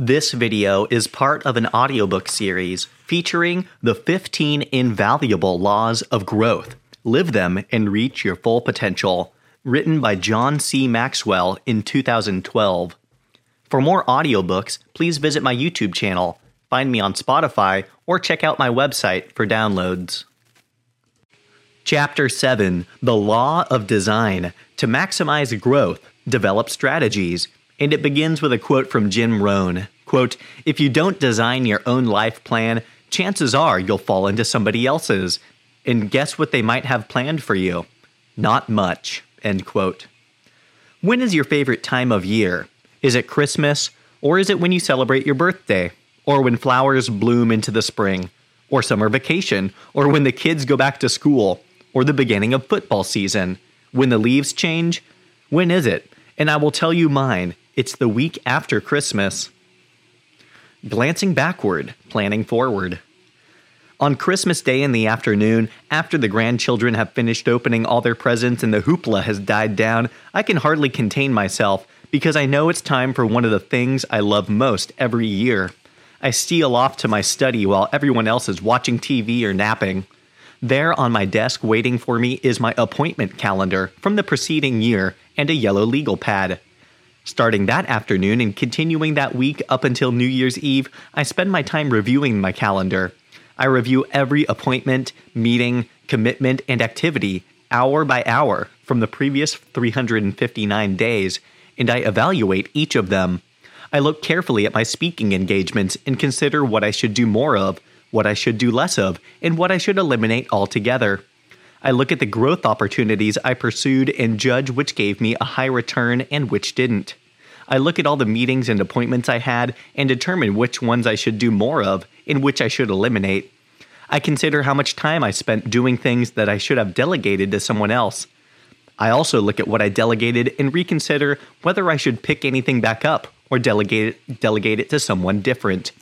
This video is part of an audiobook series featuring the 15 invaluable laws of growth. Live them and reach your full potential. Written by John C. Maxwell in 2012. For more audiobooks, please visit my YouTube channel, find me on Spotify, or check out my website for downloads. Chapter 7 The Law of Design To Maximize Growth, Develop Strategies and it begins with a quote from Jim Rohn. Quote, if you don't design your own life plan, chances are you'll fall into somebody else's. And guess what they might have planned for you? Not much. End quote. When is your favorite time of year? Is it Christmas? Or is it when you celebrate your birthday? Or when flowers bloom into the spring? Or summer vacation? Or when the kids go back to school? Or the beginning of football season? When the leaves change? When is it? And I will tell you mine. It's the week after Christmas. Glancing backward, planning forward. On Christmas Day in the afternoon, after the grandchildren have finished opening all their presents and the hoopla has died down, I can hardly contain myself because I know it's time for one of the things I love most every year. I steal off to my study while everyone else is watching TV or napping. There on my desk waiting for me is my appointment calendar from the preceding year and a yellow legal pad. Starting that afternoon and continuing that week up until New Year's Eve, I spend my time reviewing my calendar. I review every appointment, meeting, commitment, and activity hour by hour from the previous 359 days, and I evaluate each of them. I look carefully at my speaking engagements and consider what I should do more of, what I should do less of, and what I should eliminate altogether. I look at the growth opportunities I pursued and judge which gave me a high return and which didn't. I look at all the meetings and appointments I had and determine which ones I should do more of and which I should eliminate. I consider how much time I spent doing things that I should have delegated to someone else. I also look at what I delegated and reconsider whether I should pick anything back up or delegate it, delegate it to someone different.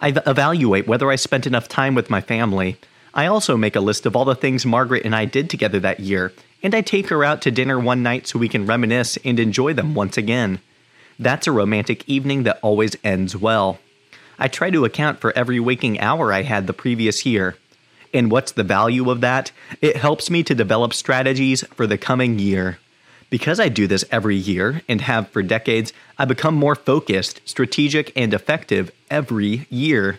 I evaluate whether I spent enough time with my family I also make a list of all the things Margaret and I did together that year, and I take her out to dinner one night so we can reminisce and enjoy them once again. That's a romantic evening that always ends well. I try to account for every waking hour I had the previous year. And what's the value of that? It helps me to develop strategies for the coming year. Because I do this every year and have for decades, I become more focused, strategic, and effective every year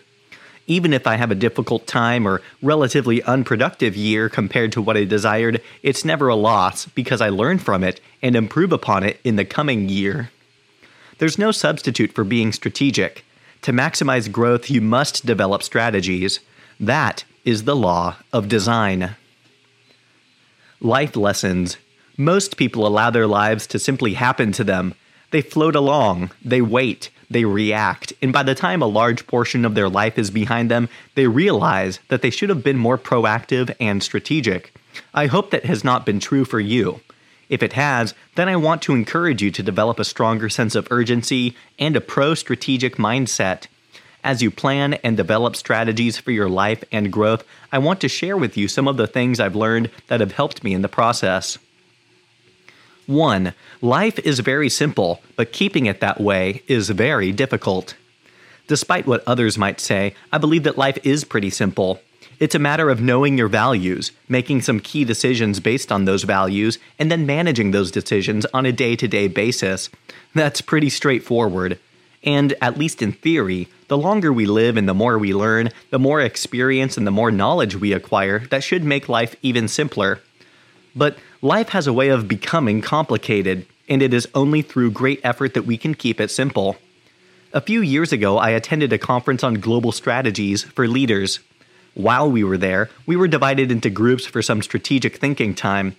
even if I have a difficult time or relatively unproductive year compared to what I desired, it's never a loss because I learn from it and improve upon it in the coming year. There's no substitute for being strategic. To maximize growth, you must develop strategies. That is the law of design. Life lessons. Most people allow their lives to simply happen to them. They float along, they wait, they react, and by the time a large portion of their life is behind them, they realize that they should have been more proactive and strategic. I hope that has not been true for you. If it has, then I want to encourage you to develop a stronger sense of urgency and a pro strategic mindset. As you plan and develop strategies for your life and growth, I want to share with you some of the things I've learned that have helped me in the process. 1. Life is very simple, but keeping it that way is very difficult. Despite what others might say, I believe that life is pretty simple. It's a matter of knowing your values, making some key decisions based on those values, and then managing those decisions on a day to day basis. That's pretty straightforward. And, at least in theory, the longer we live and the more we learn, the more experience and the more knowledge we acquire, that should make life even simpler. But life has a way of becoming complicated, and it is only through great effort that we can keep it simple. A few years ago, I attended a conference on global strategies for leaders. While we were there, we were divided into groups for some strategic thinking time.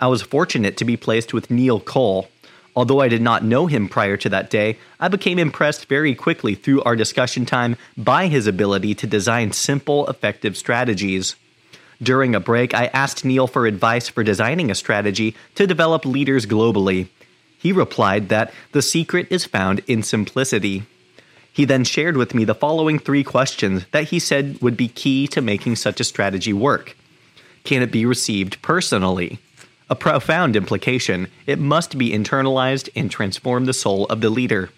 I was fortunate to be placed with Neil Cole. Although I did not know him prior to that day, I became impressed very quickly through our discussion time by his ability to design simple, effective strategies. During a break, I asked Neil for advice for designing a strategy to develop leaders globally. He replied that the secret is found in simplicity. He then shared with me the following three questions that he said would be key to making such a strategy work. Can it be received personally? A profound implication. It must be internalized and transform the soul of the leader.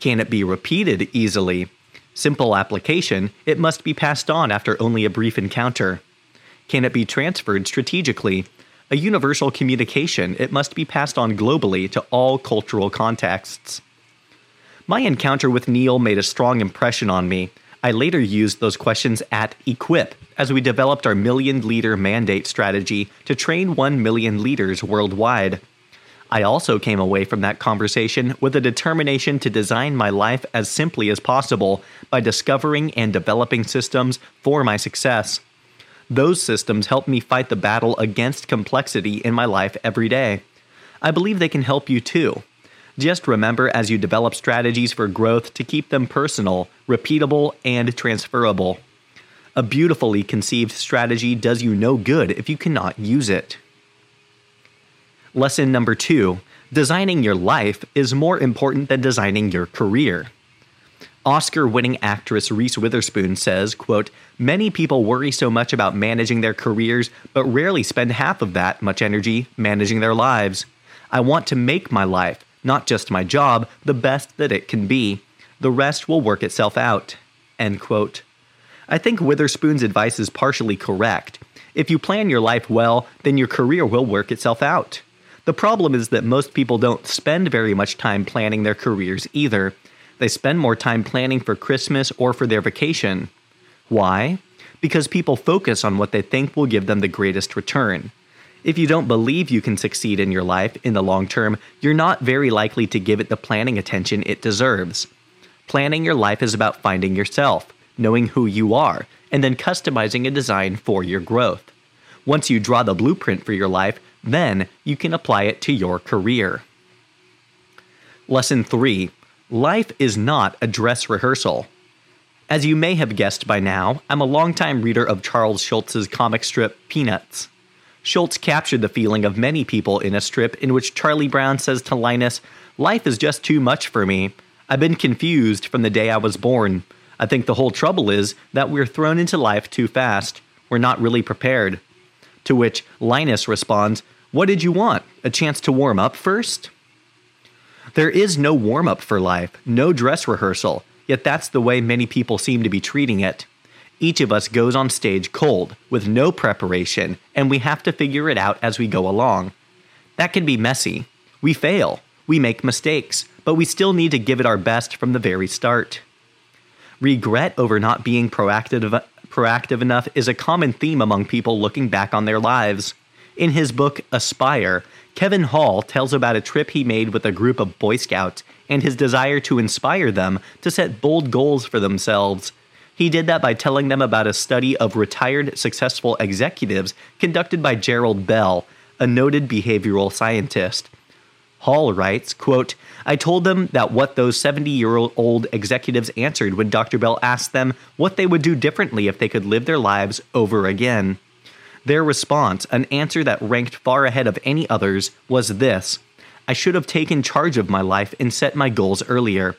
Can it be repeated easily? Simple application, it must be passed on after only a brief encounter. Can it be transferred strategically? A universal communication, it must be passed on globally to all cultural contexts. My encounter with Neil made a strong impression on me. I later used those questions at Equip as we developed our million leader mandate strategy to train 1 million leaders worldwide. I also came away from that conversation with a determination to design my life as simply as possible by discovering and developing systems for my success. Those systems help me fight the battle against complexity in my life every day. I believe they can help you too. Just remember as you develop strategies for growth to keep them personal, repeatable, and transferable. A beautifully conceived strategy does you no good if you cannot use it. Lesson number two designing your life is more important than designing your career. Oscar winning actress Reese Witherspoon says, quote, Many people worry so much about managing their careers, but rarely spend half of that much energy managing their lives. I want to make my life, not just my job, the best that it can be. The rest will work itself out. End quote. I think Witherspoon's advice is partially correct. If you plan your life well, then your career will work itself out. The problem is that most people don't spend very much time planning their careers either. They spend more time planning for Christmas or for their vacation. Why? Because people focus on what they think will give them the greatest return. If you don't believe you can succeed in your life in the long term, you're not very likely to give it the planning attention it deserves. Planning your life is about finding yourself, knowing who you are, and then customizing a design for your growth. Once you draw the blueprint for your life, then you can apply it to your career. Lesson 3 Life is not a dress rehearsal. As you may have guessed by now, I'm a longtime reader of Charles Schulz's comic strip Peanuts. Schulz captured the feeling of many people in a strip in which Charlie Brown says to Linus, Life is just too much for me. I've been confused from the day I was born. I think the whole trouble is that we're thrown into life too fast. We're not really prepared. To which Linus responds, What did you want? A chance to warm up first? There is no warm up for life, no dress rehearsal, yet that's the way many people seem to be treating it. Each of us goes on stage cold, with no preparation, and we have to figure it out as we go along. That can be messy. We fail, we make mistakes, but we still need to give it our best from the very start. Regret over not being proactive, proactive enough is a common theme among people looking back on their lives. In his book Aspire, Kevin Hall tells about a trip he made with a group of Boy Scouts and his desire to inspire them to set bold goals for themselves. He did that by telling them about a study of retired successful executives conducted by Gerald Bell, a noted behavioral scientist. Hall writes, quote, I told them that what those 70 year old executives answered when Dr. Bell asked them what they would do differently if they could live their lives over again. Their response, an answer that ranked far ahead of any others, was this I should have taken charge of my life and set my goals earlier.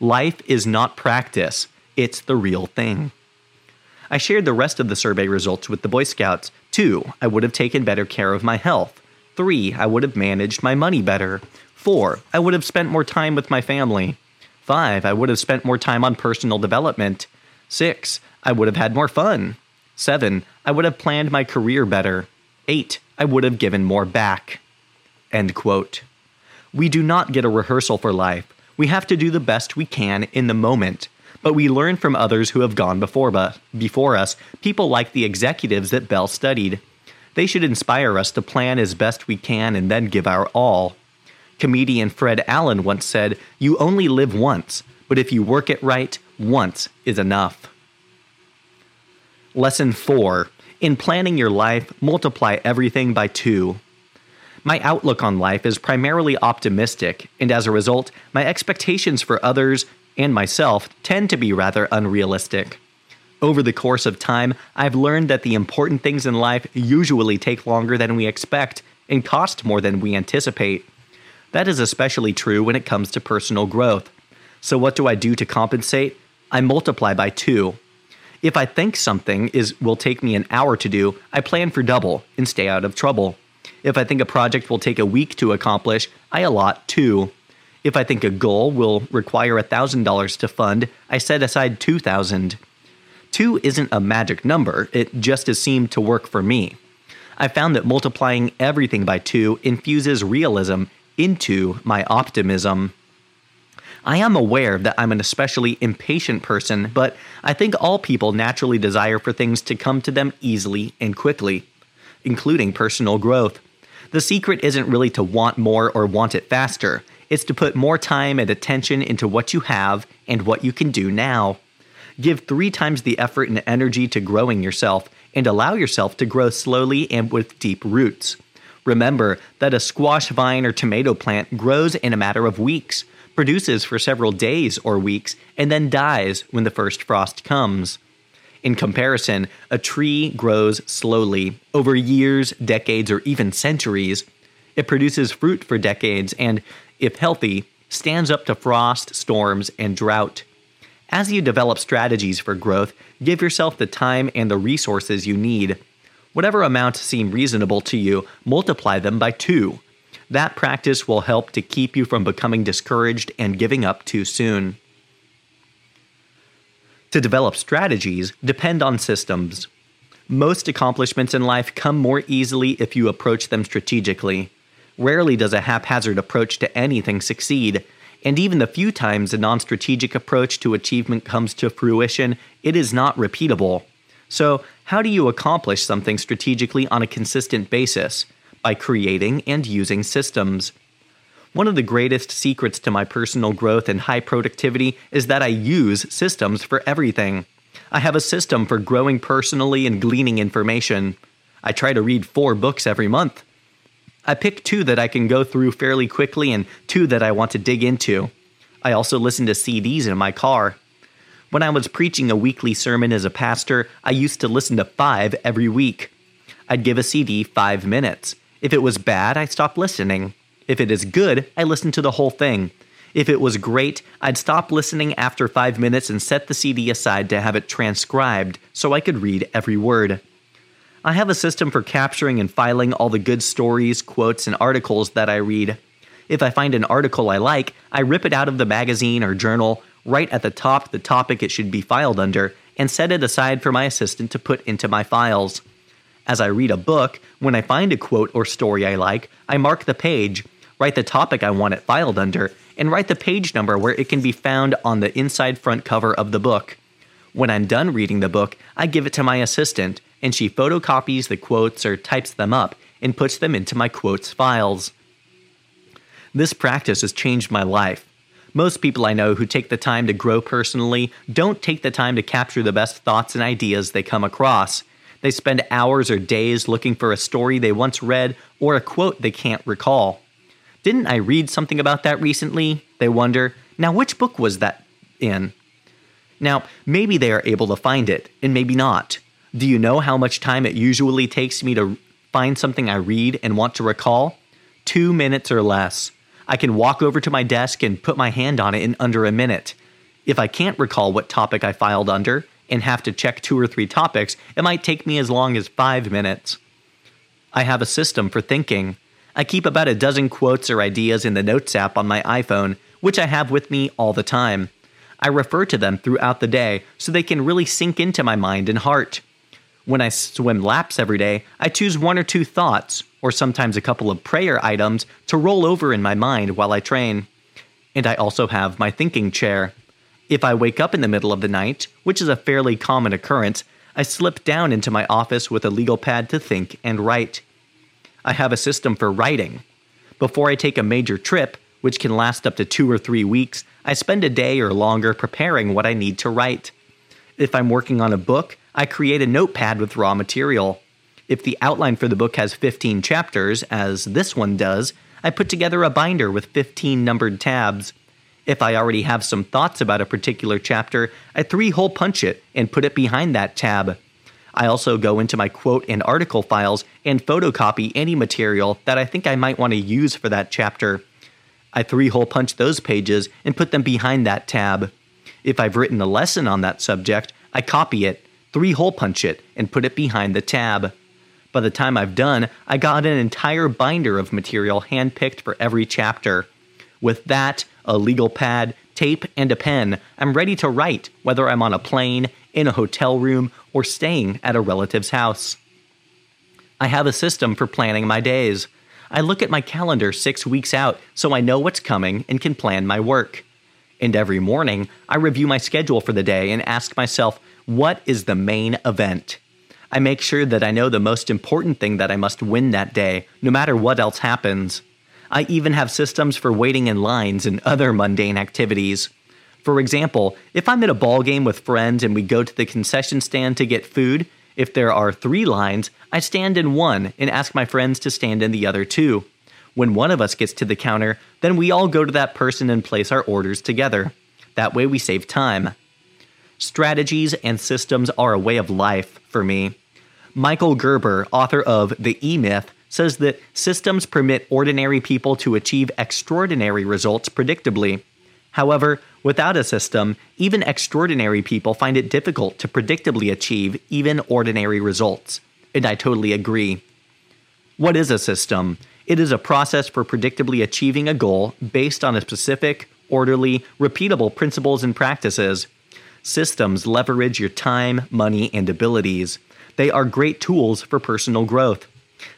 Life is not practice, it's the real thing. I shared the rest of the survey results with the Boy Scouts. Two, I would have taken better care of my health. Three, I would have managed my money better. Four, I would have spent more time with my family. Five, I would have spent more time on personal development. Six, I would have had more fun. Seven, I would have planned my career better. Eight, I would have given more back. End quote. We do not get a rehearsal for life. We have to do the best we can in the moment. But we learn from others who have gone before, before us, people like the executives that Bell studied. They should inspire us to plan as best we can and then give our all. Comedian Fred Allen once said, You only live once, but if you work it right, once is enough. Lesson 4 In planning your life, multiply everything by two. My outlook on life is primarily optimistic, and as a result, my expectations for others and myself tend to be rather unrealistic. Over the course of time, I've learned that the important things in life usually take longer than we expect and cost more than we anticipate. That is especially true when it comes to personal growth. So, what do I do to compensate? I multiply by two. If I think something is will take me an hour to do, I plan for double and stay out of trouble. If I think a project will take a week to accomplish, I allot two. If I think a goal will require $1,000 to fund, I set aside 2000. 2 isn't a magic number, it just has seemed to work for me. I found that multiplying everything by 2 infuses realism into my optimism. I am aware that I'm an especially impatient person, but I think all people naturally desire for things to come to them easily and quickly, including personal growth. The secret isn't really to want more or want it faster, it's to put more time and attention into what you have and what you can do now. Give three times the effort and energy to growing yourself, and allow yourself to grow slowly and with deep roots. Remember that a squash vine or tomato plant grows in a matter of weeks, produces for several days or weeks, and then dies when the first frost comes. In comparison, a tree grows slowly, over years, decades, or even centuries. It produces fruit for decades and, if healthy, stands up to frost, storms, and drought. As you develop strategies for growth, give yourself the time and the resources you need. Whatever amounts seem reasonable to you, multiply them by two. That practice will help to keep you from becoming discouraged and giving up too soon. To develop strategies, depend on systems. Most accomplishments in life come more easily if you approach them strategically. Rarely does a haphazard approach to anything succeed, and even the few times a non strategic approach to achievement comes to fruition, it is not repeatable. So, how do you accomplish something strategically on a consistent basis? By creating and using systems. One of the greatest secrets to my personal growth and high productivity is that I use systems for everything. I have a system for growing personally and gleaning information. I try to read four books every month. I pick two that I can go through fairly quickly and two that I want to dig into. I also listen to CDs in my car. When I was preaching a weekly sermon as a pastor, I used to listen to five every week. I'd give a CD five minutes. If it was bad, I stopped listening. If it is good, I listen to the whole thing. If it was great, I'd stop listening after five minutes and set the CD aside to have it transcribed so I could read every word. I have a system for capturing and filing all the good stories, quotes, and articles that I read. If I find an article I like, I rip it out of the magazine or journal, write at the top the topic it should be filed under, and set it aside for my assistant to put into my files. As I read a book, when I find a quote or story I like, I mark the page, write the topic I want it filed under, and write the page number where it can be found on the inside front cover of the book. When I'm done reading the book, I give it to my assistant, and she photocopies the quotes or types them up and puts them into my quotes files. This practice has changed my life. Most people I know who take the time to grow personally don't take the time to capture the best thoughts and ideas they come across. They spend hours or days looking for a story they once read or a quote they can't recall. Didn't I read something about that recently? They wonder. Now, which book was that in? Now, maybe they are able to find it, and maybe not. Do you know how much time it usually takes me to find something I read and want to recall? Two minutes or less. I can walk over to my desk and put my hand on it in under a minute. If I can't recall what topic I filed under and have to check two or three topics, it might take me as long as five minutes. I have a system for thinking. I keep about a dozen quotes or ideas in the Notes app on my iPhone, which I have with me all the time. I refer to them throughout the day so they can really sink into my mind and heart. When I swim laps every day, I choose one or two thoughts, or sometimes a couple of prayer items, to roll over in my mind while I train. And I also have my thinking chair. If I wake up in the middle of the night, which is a fairly common occurrence, I slip down into my office with a legal pad to think and write. I have a system for writing. Before I take a major trip, which can last up to two or three weeks, I spend a day or longer preparing what I need to write. If I'm working on a book, I create a notepad with raw material. If the outline for the book has 15 chapters, as this one does, I put together a binder with 15 numbered tabs. If I already have some thoughts about a particular chapter, I three hole punch it and put it behind that tab. I also go into my quote and article files and photocopy any material that I think I might want to use for that chapter. I three hole punch those pages and put them behind that tab. If I've written a lesson on that subject, I copy it, three hole punch it, and put it behind the tab. By the time I've done, I got an entire binder of material handpicked for every chapter. With that, a legal pad, tape, and a pen, I'm ready to write, whether I'm on a plane, in a hotel room, or staying at a relative's house. I have a system for planning my days. I look at my calendar six weeks out so I know what's coming and can plan my work. And every morning, I review my schedule for the day and ask myself, what is the main event? I make sure that I know the most important thing that I must win that day, no matter what else happens. I even have systems for waiting in lines and other mundane activities. For example, if I'm at a ball game with friends and we go to the concession stand to get food, if there are three lines, I stand in one and ask my friends to stand in the other two. When one of us gets to the counter, then we all go to that person and place our orders together. That way we save time. Strategies and systems are a way of life for me. Michael Gerber, author of The E Myth, says that systems permit ordinary people to achieve extraordinary results predictably. However, without a system, even extraordinary people find it difficult to predictably achieve even ordinary results. And I totally agree. What is a system? It is a process for predictably achieving a goal based on a specific, orderly, repeatable principles and practices. Systems leverage your time, money, and abilities. They are great tools for personal growth.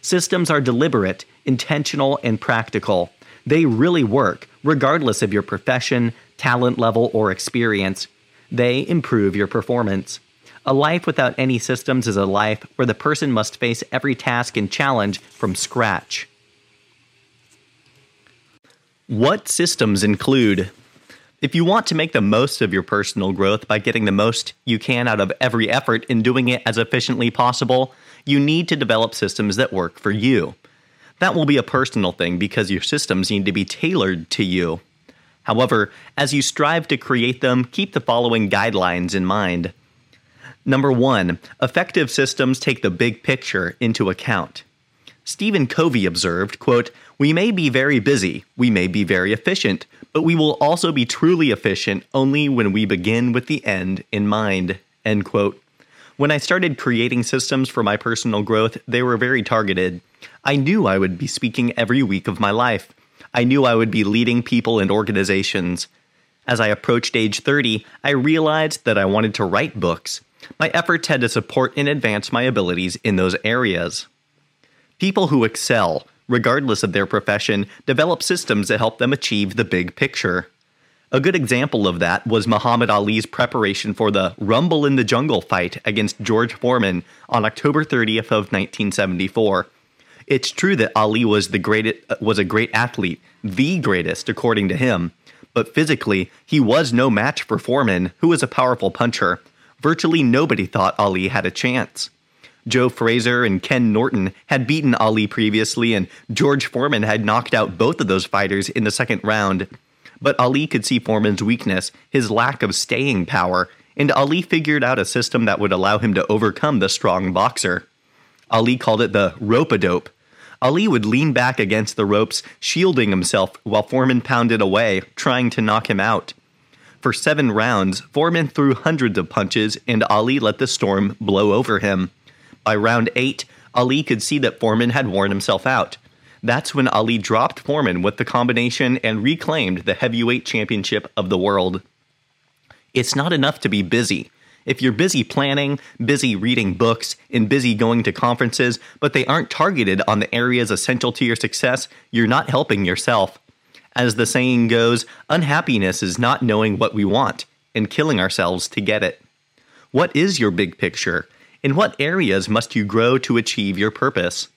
Systems are deliberate, intentional, and practical. They really work, regardless of your profession, talent level, or experience. They improve your performance. A life without any systems is a life where the person must face every task and challenge from scratch. What systems include? If you want to make the most of your personal growth by getting the most you can out of every effort and doing it as efficiently possible, you need to develop systems that work for you. That will be a personal thing because your systems need to be tailored to you. However, as you strive to create them, keep the following guidelines in mind. Number one, effective systems take the big picture into account. Stephen Covey observed, quote, We may be very busy, we may be very efficient, but we will also be truly efficient only when we begin with the end in mind. End quote. When I started creating systems for my personal growth, they were very targeted. I knew I would be speaking every week of my life. I knew I would be leading people and organizations. As I approached age 30, I realized that I wanted to write books. My efforts had to support and advance my abilities in those areas. People who excel, regardless of their profession, develop systems that help them achieve the big picture. A good example of that was Muhammad Ali's preparation for the Rumble in the Jungle fight against George Foreman on October 30th of 1974. It's true that Ali was the great was a great athlete, the greatest according to him, but physically he was no match for Foreman, who was a powerful puncher. Virtually nobody thought Ali had a chance. Joe Frazier and Ken Norton had beaten Ali previously, and George Foreman had knocked out both of those fighters in the second round. But Ali could see Foreman's weakness, his lack of staying power, and Ali figured out a system that would allow him to overcome the strong boxer. Ali called it the rope a dope. Ali would lean back against the ropes, shielding himself while Foreman pounded away, trying to knock him out. For seven rounds, Foreman threw hundreds of punches, and Ali let the storm blow over him. By round eight, Ali could see that Foreman had worn himself out. That's when Ali dropped Foreman with the combination and reclaimed the heavyweight championship of the world. It's not enough to be busy. If you're busy planning, busy reading books, and busy going to conferences, but they aren't targeted on the areas essential to your success, you're not helping yourself. As the saying goes, unhappiness is not knowing what we want and killing ourselves to get it. What is your big picture? In what areas must you grow to achieve your purpose?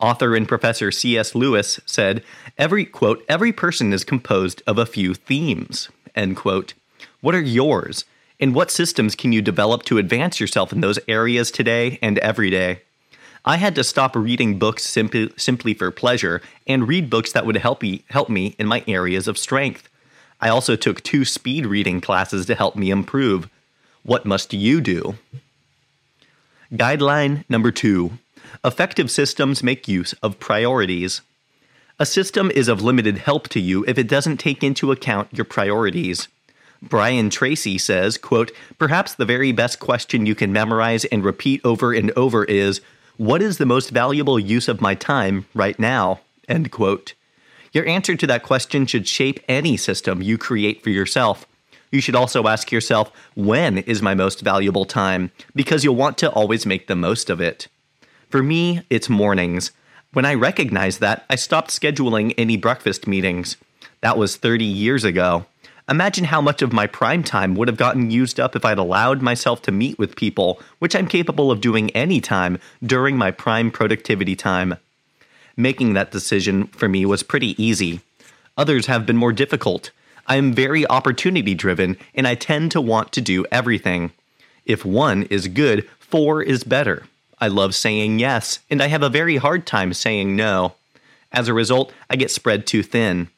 Author and professor C.S. Lewis said, "Every quote, every person is composed of a few themes." End quote. What are yours? And what systems can you develop to advance yourself in those areas today and every day? I had to stop reading books simply, simply for pleasure and read books that would help me, help me in my areas of strength. I also took two speed reading classes to help me improve. What must you do? Guideline number two Effective systems make use of priorities. A system is of limited help to you if it doesn't take into account your priorities. Brian Tracy says, quote, Perhaps the very best question you can memorize and repeat over and over is, What is the most valuable use of my time right now? End quote. Your answer to that question should shape any system you create for yourself. You should also ask yourself, when is my most valuable time? Because you'll want to always make the most of it. For me, it's mornings. When I recognized that, I stopped scheduling any breakfast meetings. That was 30 years ago. Imagine how much of my prime time would have gotten used up if I'd allowed myself to meet with people, which I'm capable of doing anytime during my prime productivity time. Making that decision for me was pretty easy. Others have been more difficult. I am very opportunity driven and I tend to want to do everything. If one is good, four is better. I love saying yes, and I have a very hard time saying no. As a result, I get spread too thin.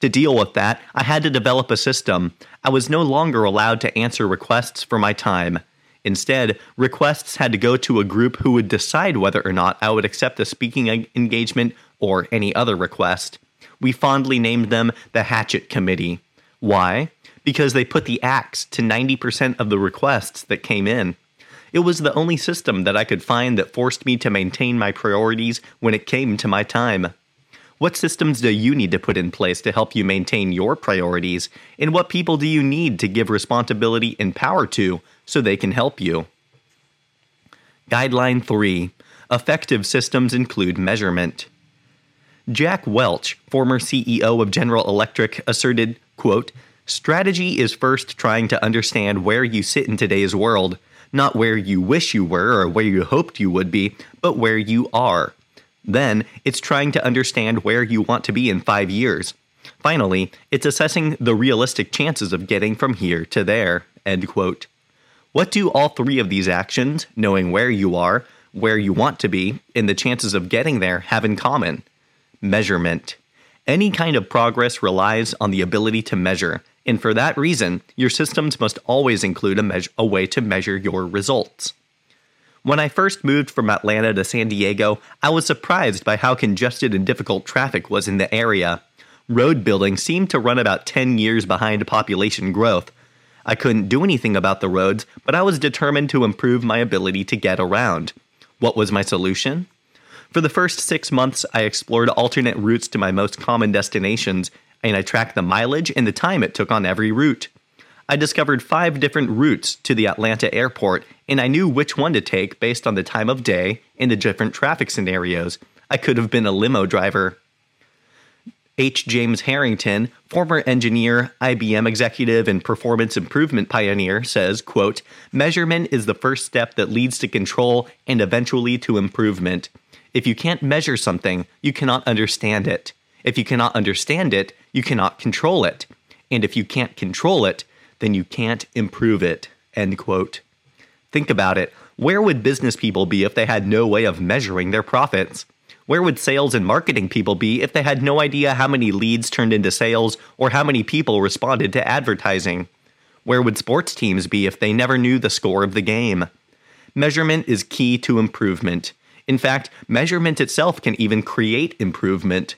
To deal with that, I had to develop a system. I was no longer allowed to answer requests for my time. Instead, requests had to go to a group who would decide whether or not I would accept a speaking engagement or any other request. We fondly named them the Hatchet Committee. Why? Because they put the axe to 90% of the requests that came in. It was the only system that I could find that forced me to maintain my priorities when it came to my time. What systems do you need to put in place to help you maintain your priorities? And what people do you need to give responsibility and power to so they can help you? Guideline 3 Effective systems include measurement. Jack Welch, former CEO of General Electric, asserted, quote, Strategy is first trying to understand where you sit in today's world, not where you wish you were or where you hoped you would be, but where you are. Then, it's trying to understand where you want to be in five years. Finally, it's assessing the realistic chances of getting from here to there. End quote. What do all three of these actions, knowing where you are, where you want to be, and the chances of getting there, have in common? Measurement. Any kind of progress relies on the ability to measure, and for that reason, your systems must always include a, a way to measure your results. When I first moved from Atlanta to San Diego, I was surprised by how congested and difficult traffic was in the area. Road building seemed to run about 10 years behind population growth. I couldn't do anything about the roads, but I was determined to improve my ability to get around. What was my solution? For the first six months, I explored alternate routes to my most common destinations, and I tracked the mileage and the time it took on every route. I discovered five different routes to the Atlanta airport, and I knew which one to take based on the time of day and the different traffic scenarios. I could have been a limo driver. H. James Harrington, former engineer, IBM executive, and performance improvement pioneer, says, quote, Measurement is the first step that leads to control and eventually to improvement. If you can't measure something, you cannot understand it. If you cannot understand it, you cannot control it. And if you can't control it, then you can't improve it. End quote. Think about it. Where would business people be if they had no way of measuring their profits? Where would sales and marketing people be if they had no idea how many leads turned into sales or how many people responded to advertising? Where would sports teams be if they never knew the score of the game? Measurement is key to improvement. In fact, measurement itself can even create improvement.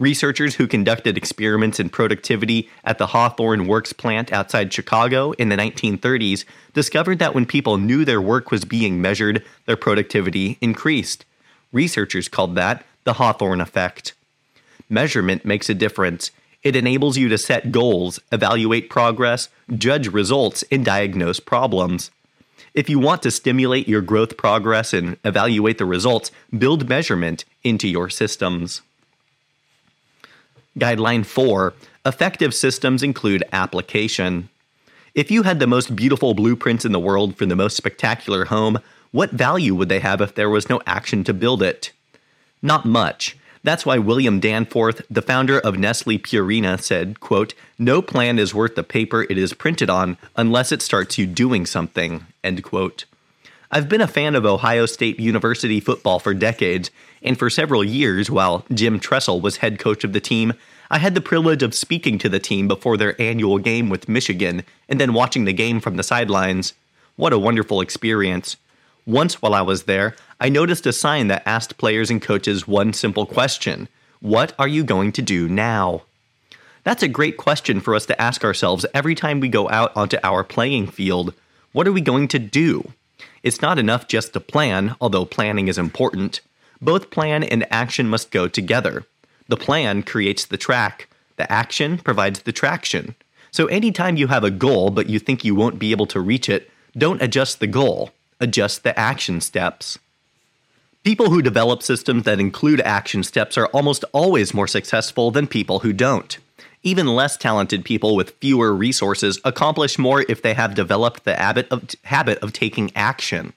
Researchers who conducted experiments in productivity at the Hawthorne Works plant outside Chicago in the 1930s discovered that when people knew their work was being measured, their productivity increased. Researchers called that the Hawthorne effect. Measurement makes a difference. It enables you to set goals, evaluate progress, judge results, and diagnose problems. If you want to stimulate your growth progress and evaluate the results, build measurement into your systems. Guideline 4 Effective systems include application. If you had the most beautiful blueprints in the world for the most spectacular home, what value would they have if there was no action to build it? Not much. That's why William Danforth, the founder of Nestle Purina, said, quote, No plan is worth the paper it is printed on unless it starts you doing something. End quote. I've been a fan of Ohio State University football for decades, and for several years, while Jim Tressel was head coach of the team, I had the privilege of speaking to the team before their annual game with Michigan and then watching the game from the sidelines. What a wonderful experience. Once while I was there, I noticed a sign that asked players and coaches one simple question What are you going to do now? That's a great question for us to ask ourselves every time we go out onto our playing field. What are we going to do? It's not enough just to plan, although planning is important. Both plan and action must go together. The plan creates the track, the action provides the traction. So anytime you have a goal but you think you won't be able to reach it, don't adjust the goal, adjust the action steps. People who develop systems that include action steps are almost always more successful than people who don't. Even less talented people with fewer resources accomplish more if they have developed the habit of, habit of taking action.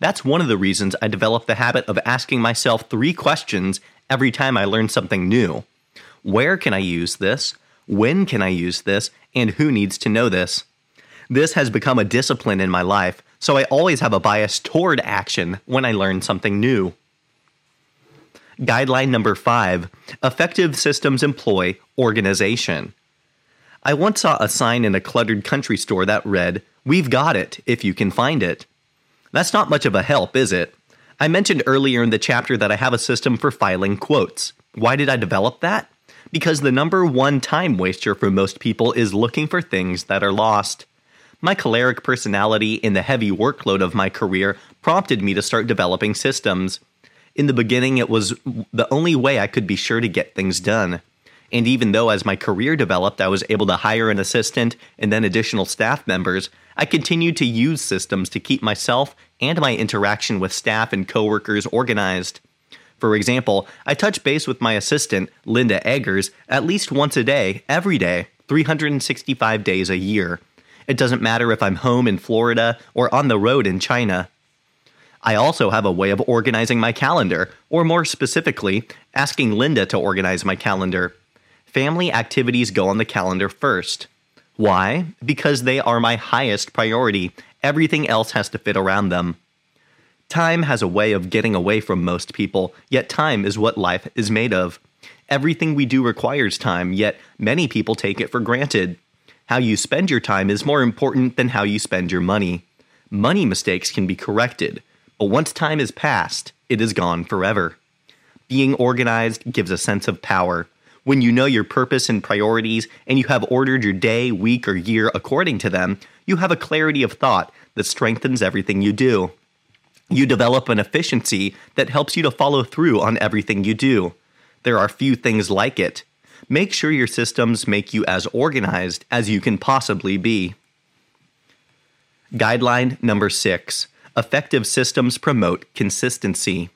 That's one of the reasons I developed the habit of asking myself three questions every time I learn something new. Where can I use this? When can I use this? And who needs to know this? This has become a discipline in my life, so I always have a bias toward action when I learn something new. Guideline number five effective systems employ organization. I once saw a sign in a cluttered country store that read, We've got it if you can find it. That's not much of a help, is it? I mentioned earlier in the chapter that I have a system for filing quotes. Why did I develop that? Because the number one time waster for most people is looking for things that are lost. My choleric personality and the heavy workload of my career prompted me to start developing systems. In the beginning, it was the only way I could be sure to get things done. And even though as my career developed, I was able to hire an assistant and then additional staff members, I continued to use systems to keep myself and my interaction with staff and coworkers organized. For example, I touch base with my assistant, Linda Eggers, at least once a day, every day, 365 days a year. It doesn't matter if I'm home in Florida or on the road in China. I also have a way of organizing my calendar, or more specifically, asking Linda to organize my calendar. Family activities go on the calendar first. Why? Because they are my highest priority. Everything else has to fit around them. Time has a way of getting away from most people, yet time is what life is made of. Everything we do requires time, yet many people take it for granted. How you spend your time is more important than how you spend your money. Money mistakes can be corrected, but once time is past, it is gone forever. Being organized gives a sense of power. When you know your purpose and priorities and you have ordered your day, week, or year according to them, you have a clarity of thought that strengthens everything you do. You develop an efficiency that helps you to follow through on everything you do. There are few things like it. Make sure your systems make you as organized as you can possibly be. Guideline number six Effective systems promote consistency.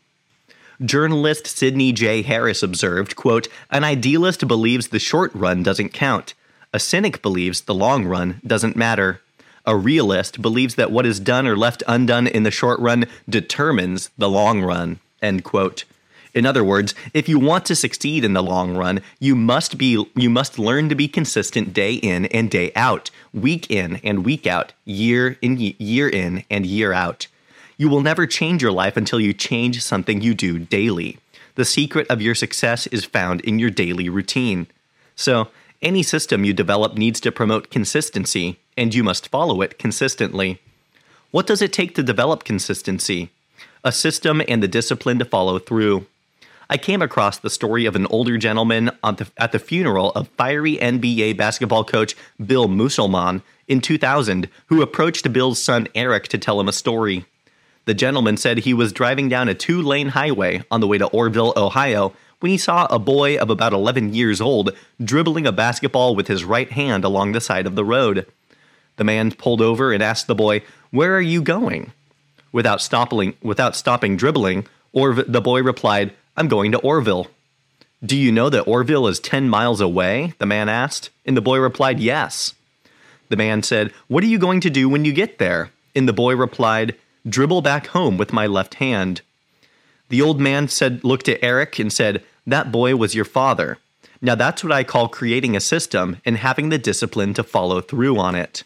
Journalist Sydney J. Harris observed, quote, An idealist believes the short run doesn't count. A cynic believes the long run doesn't matter. A realist believes that what is done or left undone in the short run determines the long run. End quote. In other words, if you want to succeed in the long run, you must be you must learn to be consistent day in and day out, week in and week out, year in year in and year out. You will never change your life until you change something you do daily. The secret of your success is found in your daily routine. So, any system you develop needs to promote consistency, and you must follow it consistently. What does it take to develop consistency? A system and the discipline to follow through. I came across the story of an older gentleman the, at the funeral of fiery NBA basketball coach Bill Musselman in 2000, who approached Bill's son Eric to tell him a story. The gentleman said he was driving down a two lane highway on the way to Orrville, Ohio, when he saw a boy of about 11 years old dribbling a basketball with his right hand along the side of the road. The man pulled over and asked the boy, Where are you going? Without stopping, without stopping dribbling, Orv- the boy replied, I'm going to Orrville. Do you know that Orrville is 10 miles away? The man asked. And the boy replied, Yes. The man said, What are you going to do when you get there? And the boy replied, dribble back home with my left hand. The old man said, looked at Eric and said, That boy was your father. Now that's what I call creating a system and having the discipline to follow through on it.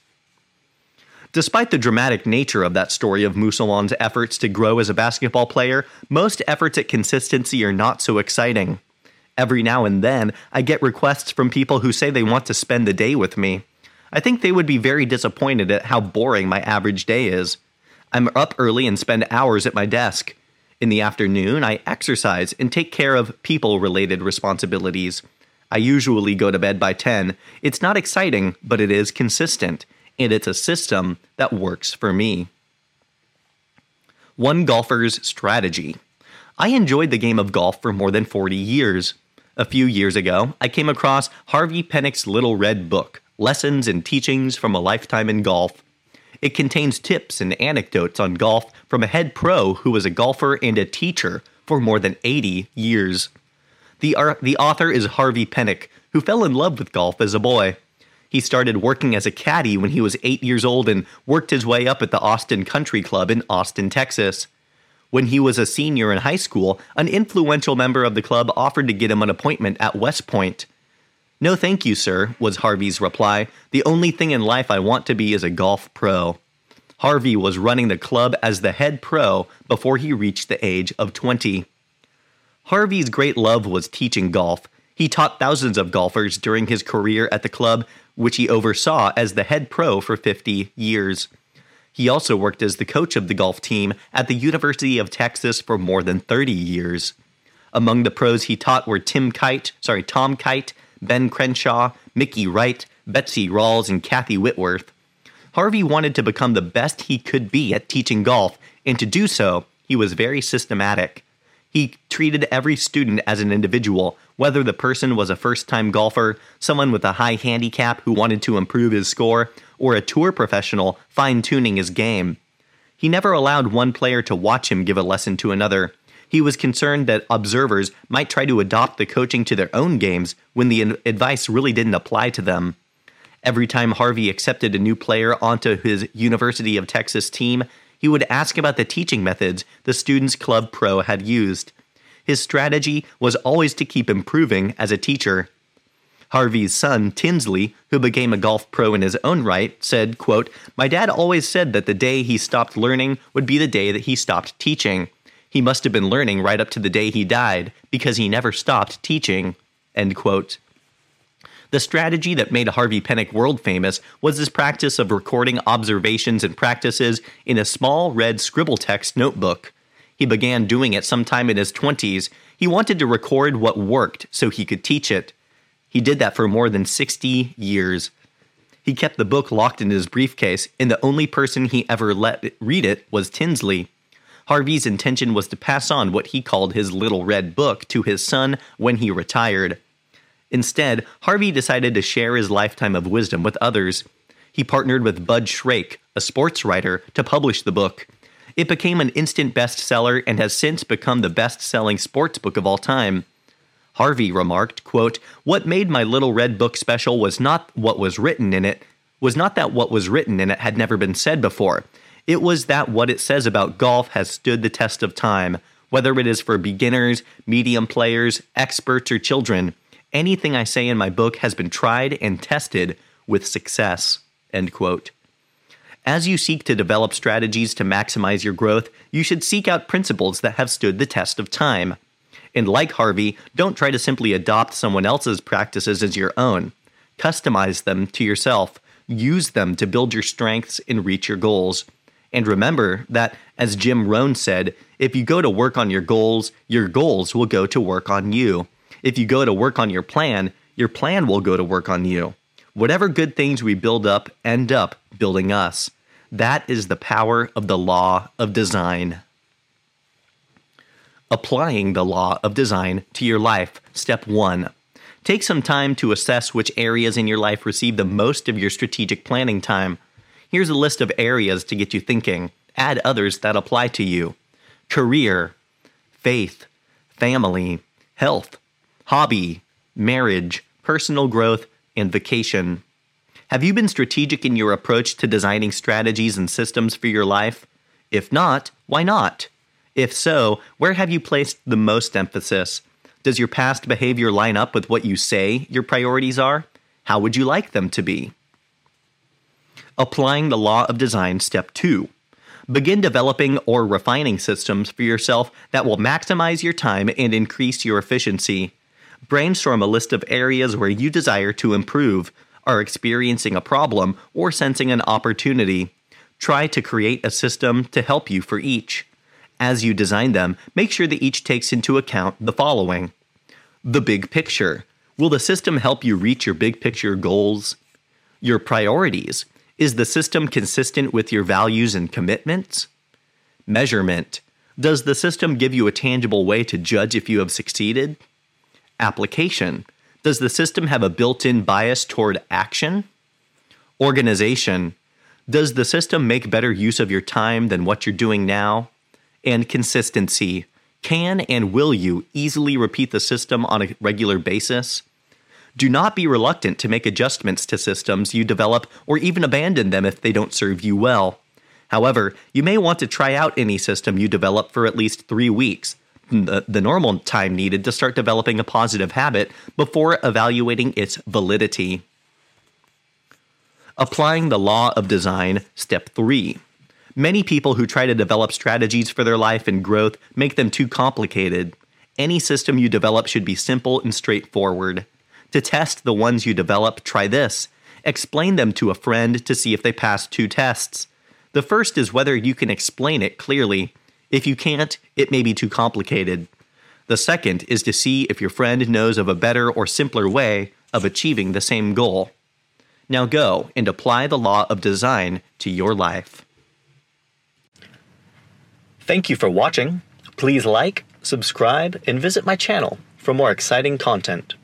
Despite the dramatic nature of that story of Musselman's efforts to grow as a basketball player, most efforts at consistency are not so exciting. Every now and then, I get requests from people who say they want to spend the day with me. I think they would be very disappointed at how boring my average day is. I'm up early and spend hours at my desk. In the afternoon, I exercise and take care of people related responsibilities. I usually go to bed by 10. It's not exciting, but it is consistent, and it's a system that works for me. One golfer's strategy. I enjoyed the game of golf for more than 40 years. A few years ago, I came across Harvey Penick's Little Red Book Lessons and Teachings from a Lifetime in Golf. It contains tips and anecdotes on golf from a head pro who was a golfer and a teacher for more than 80 years. The, uh, the author is Harvey Penick, who fell in love with golf as a boy. He started working as a caddy when he was eight years old and worked his way up at the Austin Country Club in Austin, Texas. When he was a senior in high school, an influential member of the club offered to get him an appointment at West Point. No, thank you, sir, was Harvey's reply. The only thing in life I want to be is a golf pro. Harvey was running the club as the head pro before he reached the age of 20. Harvey's great love was teaching golf. He taught thousands of golfers during his career at the club, which he oversaw as the head pro for 50 years. He also worked as the coach of the golf team at the University of Texas for more than 30 years. Among the pros he taught were Tim Kite, sorry, Tom Kite, Ben Crenshaw, Mickey Wright, Betsy Rawls, and Kathy Whitworth. Harvey wanted to become the best he could be at teaching golf, and to do so, he was very systematic. He treated every student as an individual, whether the person was a first time golfer, someone with a high handicap who wanted to improve his score, or a tour professional fine tuning his game. He never allowed one player to watch him give a lesson to another. He was concerned that observers might try to adopt the coaching to their own games when the advice really didn't apply to them. Every time Harvey accepted a new player onto his University of Texas team, he would ask about the teaching methods the Students Club Pro had used. His strategy was always to keep improving as a teacher. Harvey's son, Tinsley, who became a golf pro in his own right, said, quote, My dad always said that the day he stopped learning would be the day that he stopped teaching. He must have been learning right up to the day he died, because he never stopped teaching. End quote. The strategy that made Harvey Penick world famous was his practice of recording observations and practices in a small red scribble text notebook. He began doing it sometime in his 20s. He wanted to record what worked so he could teach it. He did that for more than 60 years. He kept the book locked in his briefcase, and the only person he ever let read it was Tinsley. Harvey's intention was to pass on what he called his little red book to his son when he retired. Instead, Harvey decided to share his lifetime of wisdom with others. He partnered with Bud Shrake, a sports writer, to publish the book. It became an instant bestseller and has since become the best selling sports book of all time. Harvey remarked, quote, What made my little red book special was not what was written in it, was not that what was written in it had never been said before. It was that what it says about golf has stood the test of time, whether it is for beginners, medium players, experts, or children. Anything I say in my book has been tried and tested with success. End quote. As you seek to develop strategies to maximize your growth, you should seek out principles that have stood the test of time. And like Harvey, don't try to simply adopt someone else's practices as your own. Customize them to yourself. Use them to build your strengths and reach your goals. And remember that, as Jim Rohn said, if you go to work on your goals, your goals will go to work on you. If you go to work on your plan, your plan will go to work on you. Whatever good things we build up end up building us. That is the power of the law of design applying the law of design to your life. Step 1. Take some time to assess which areas in your life receive the most of your strategic planning time. Here's a list of areas to get you thinking. Add others that apply to you career, faith, family, health, hobby, marriage, personal growth, and vacation. Have you been strategic in your approach to designing strategies and systems for your life? If not, why not? If so, where have you placed the most emphasis? Does your past behavior line up with what you say your priorities are? How would you like them to be? Applying the law of design, step two. Begin developing or refining systems for yourself that will maximize your time and increase your efficiency. Brainstorm a list of areas where you desire to improve, are experiencing a problem, or sensing an opportunity. Try to create a system to help you for each as you design them, make sure that each takes into account the following the big picture. Will the system help you reach your big picture goals? Your priorities. Is the system consistent with your values and commitments? Measurement. Does the system give you a tangible way to judge if you have succeeded? Application Does the system have a built in bias toward action? Organization Does the system make better use of your time than what you're doing now? And consistency Can and will you easily repeat the system on a regular basis? Do not be reluctant to make adjustments to systems you develop or even abandon them if they don't serve you well. However, you may want to try out any system you develop for at least three weeks, the, the normal time needed to start developing a positive habit before evaluating its validity. Applying the law of design, step 3. Many people who try to develop strategies for their life and growth make them too complicated. Any system you develop should be simple and straightforward. To test the ones you develop, try this. Explain them to a friend to see if they pass two tests. The first is whether you can explain it clearly. If you can't, it may be too complicated. The second is to see if your friend knows of a better or simpler way of achieving the same goal. Now go and apply the law of design to your life. Thank you for watching. Please like, subscribe, and visit my channel for more exciting content.